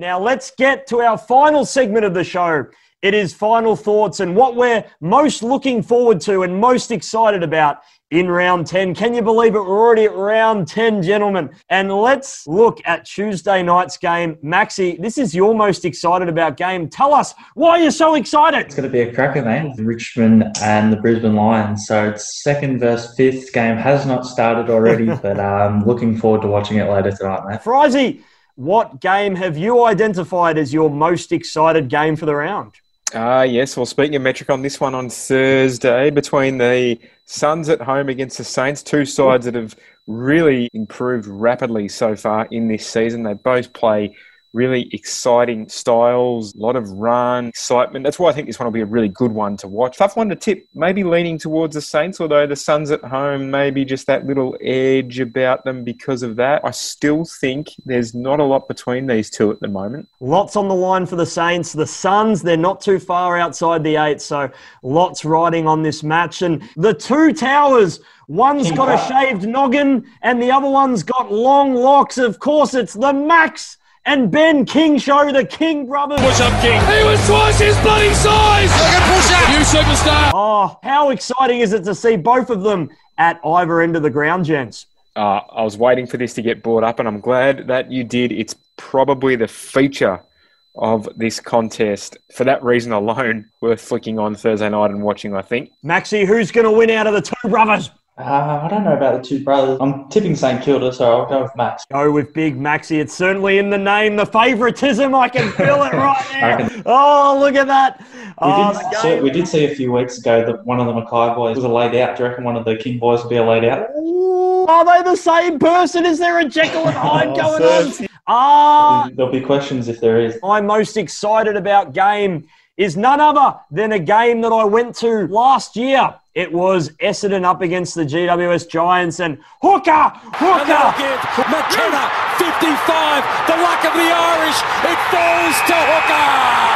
Now let's get to our final segment of the show. It is final thoughts and what we're most looking forward to and most excited about in round 10. Can you believe it? We're already at round 10, gentlemen. And let's look at Tuesday night's game. Maxi, this is your most excited about game. Tell us why you're so excited. It's going to be a cracker, mate. Richmond and the Brisbane Lions. So it's second versus fifth game. Has not started already, but I'm um, looking forward to watching it later tonight, mate. Frizy, what game have you identified as your most excited game for the round? Ah, uh, yes. Well, speaking of metric on this one on Thursday, between the Suns at home against the Saints, two sides that have really improved rapidly so far in this season. They both play really exciting styles, a lot of run, excitement. That's why I think this one will be a really good one to watch. Tough one to tip, maybe leaning towards the Saints, although the Suns at home, maybe just that little edge about them because of that. I still think there's not a lot between these two at the moment. Lots on the line for the Saints. The Suns, they're not too far outside the eight, so lots riding on this match. And the two towers. One's got a shaved noggin and the other one's got long locks. Of course, it's the Max and Ben King show, the King brothers. Push up, King. He was twice his bloody size. Look at push up. You superstar. Oh, how exciting is it to see both of them at either end of the ground, gents? Uh, I was waiting for this to get brought up, and I'm glad that you did. It's probably the feature of this contest. For that reason alone, worth flicking on Thursday night and watching, I think. Maxi, who's going to win out of the two brothers? Uh, I don't know about the two brothers. I'm tipping St Kilda, so I'll go with Max. Go with Big Maxi. It's certainly in the name. The favouritism, I can feel it right now. oh, look at that. We, oh, did see, we, did see, a few weeks ago that one of the McKay boys was a laid out. Do you reckon one of the King boys would be a laid out? Ooh, are they the same person? Is there a Jekyll and Hyde oh, going on? Ah, there'll be questions if there is. I'm most excited about game is none other than a game that I went to last year. It was Essendon up against the GWS Giants and Hooker, Hooker. And McKenna, 55. The luck of the Irish. It falls to Hooker.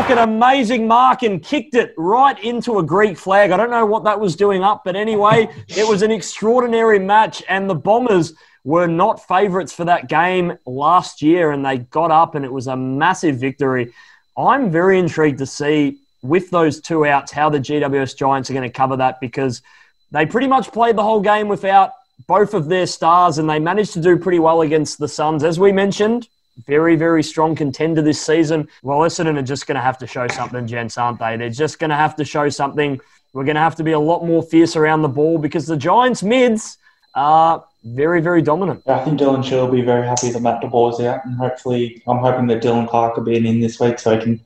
Took an amazing mark and kicked it right into a Greek flag. I don't know what that was doing up, but anyway, it was an extraordinary match, and the Bombers were not favourites for that game last year, and they got up, and it was a massive victory. I'm very intrigued to see with those two outs how the GWS Giants are going to cover that because they pretty much played the whole game without both of their stars, and they managed to do pretty well against the Suns, as we mentioned. Very, very strong contender this season. Well, Essendon are just going to have to show something, gents, aren't they? They're just going to have to show something. We're going to have to be a lot more fierce around the ball because the Giants' mids are very, very dominant. I think Dylan Shiel will be very happy that Matt DeBoer is out, and hopefully, I'm hoping that Dylan Clarke will be in this week so he can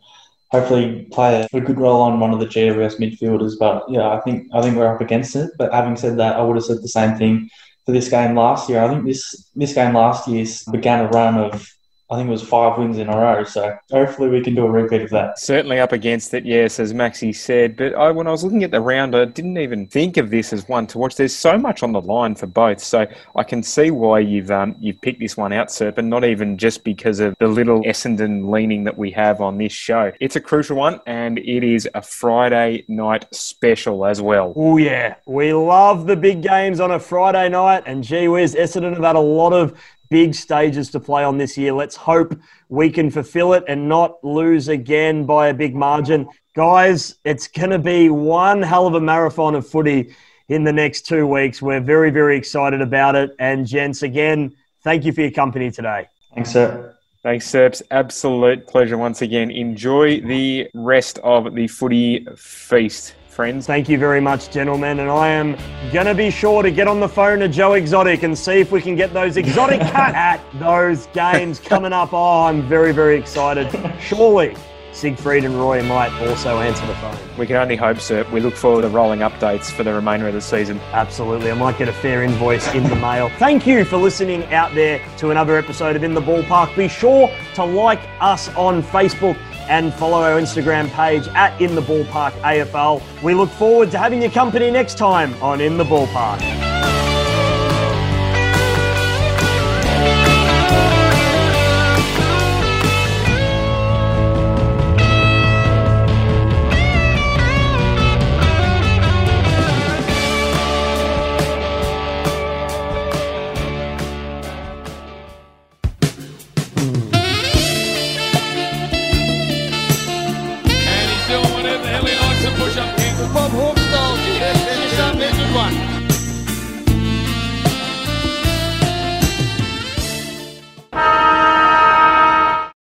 hopefully play a, a good role on one of the GWS midfielders. But yeah, I think I think we're up against it. But having said that, I would have said the same thing for this game last year. I think this this game last year began a run of I think it was five wins in a row. So hopefully we can do a repeat of that. Certainly up against it, yes, as Maxi said. But I, when I was looking at the round, I didn't even think of this as one to watch. There's so much on the line for both, so I can see why you've um, you've picked this one out, Serpent. Not even just because of the little Essendon leaning that we have on this show. It's a crucial one, and it is a Friday night special as well. Oh yeah, we love the big games on a Friday night, and gee whiz, Essendon have had a lot of big stages to play on this year. Let's hope we can fulfill it and not lose again by a big margin. Guys, it's going to be one hell of a marathon of footy in the next two weeks. We're very, very excited about it. And, gents, again, thank you for your company today. Thanks, sir. Thanks, Serps. Absolute pleasure once again. Enjoy the rest of the footy feast friends. Thank you very much, gentlemen. And I am going to be sure to get on the phone to Joe Exotic and see if we can get those exotic cat at those games coming up. Oh, I'm very, very excited. Surely. Siegfried and Roy might also answer the phone. We can only hope, sir. We look forward to rolling updates for the remainder of the season. Absolutely. I might get a fair invoice in the mail. Thank you for listening out there to another episode of In the Ballpark. Be sure to like us on Facebook and follow our Instagram page at In the Ballpark AFL. We look forward to having your company next time on In the Ballpark.